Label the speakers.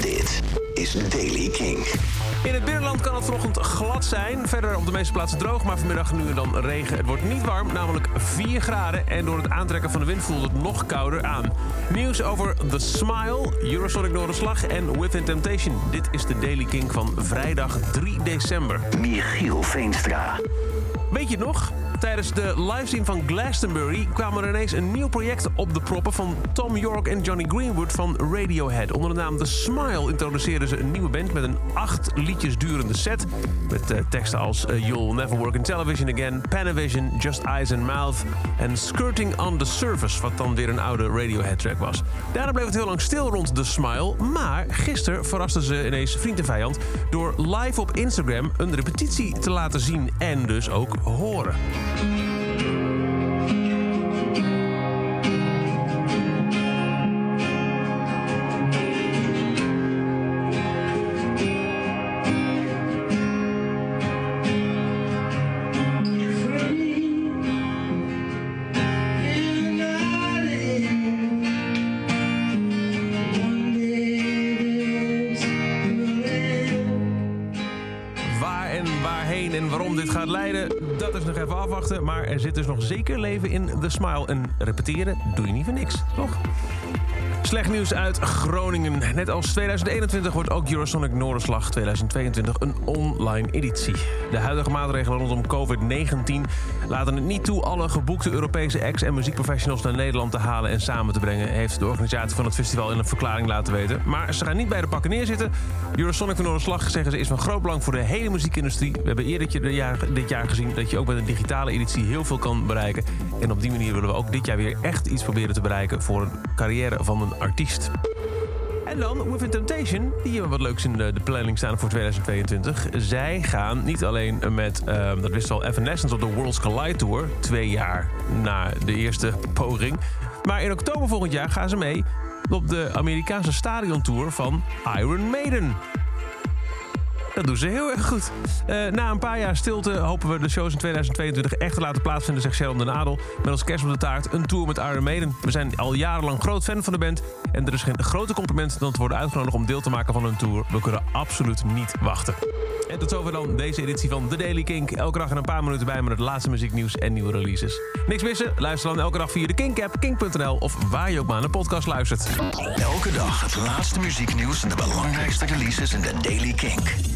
Speaker 1: Dit is Daily King.
Speaker 2: In het binnenland kan het vanochtend glad zijn. Verder op de meeste plaatsen droog, maar vanmiddag nu en dan regen. Het wordt niet warm, namelijk 4 graden. En door het aantrekken van de wind voelt het nog kouder aan. Nieuws over The Smile, Eurosonic Noorderslag en Within Temptation. Dit is de Daily King van vrijdag 3 december.
Speaker 1: Michiel Veenstra.
Speaker 2: Weet je het nog? Tijdens de livestream van Glastonbury kwam er ineens een nieuw project op de proppen van Tom York en Johnny Greenwood van Radiohead. Onder de naam The Smile introduceerden ze een nieuwe band met een acht liedjes durende set. Met uh, teksten als uh, You'll Never Work in Television Again, Panavision, Just Eyes and Mouth en Skirting on the Surface, wat dan weer een oude Radiohead track was. Daarna bleef het heel lang stil rond The Smile, maar gisteren verrasten ze ineens vriend en vijand door live op Instagram een repetitie te laten zien en dus ook horen. Waar waarom dit gaat leiden, dat is nog even afwachten. Maar er zit dus nog zeker leven in The Smile. En repeteren doe je niet voor niks, toch? Slecht nieuws uit Groningen. Net als 2021 wordt ook Eurosonic Noorderslag 2022 een online editie. De huidige maatregelen rondom COVID-19 laten het niet toe alle geboekte Europese acts en muziekprofessionals naar Nederland te halen en samen te brengen, heeft de organisatie van het festival in een verklaring laten weten. Maar ze gaan niet bij de pakken neerzitten. Eurosonic Noorderslag, zeggen ze, is van groot belang voor de hele muziekindustrie. We hebben eerder jaar, dit jaar gezien dat je ook met een digitale editie heel veel kan bereiken. En op die manier willen we ook dit jaar weer echt iets proberen te bereiken voor een carrière van een artiest. En dan Within Temptation. Die hebben wat leuks in de, planning staan voor 2022. Zij gaan niet alleen met, uh, dat wist al, Evanescence op de Worlds Collide Tour. Twee jaar na de eerste poging. Maar in oktober volgend jaar gaan ze mee op de Amerikaanse stadiontour van Iron Maiden. Dat doen ze heel erg goed. Uh, na een paar jaar stilte hopen we de shows in 2022 echt te laten plaatsvinden, zegt Sharon de Nadel. Met als kerst op de taart een tour met Iron Maiden. We zijn al jarenlang groot fan van de band. En er is geen groter compliment dan te worden uitgenodigd om deel te maken van hun tour. We kunnen absoluut niet wachten. En tot zover dan deze editie van The Daily Kink. Elke dag in een paar minuten bij met het laatste muzieknieuws en nieuwe releases. Niks missen? Luister dan elke dag via de Kink-app, kink.nl of waar je ook maar naar een podcast luistert.
Speaker 1: Elke dag het laatste muzieknieuws en de belangrijkste releases in de Daily Kink.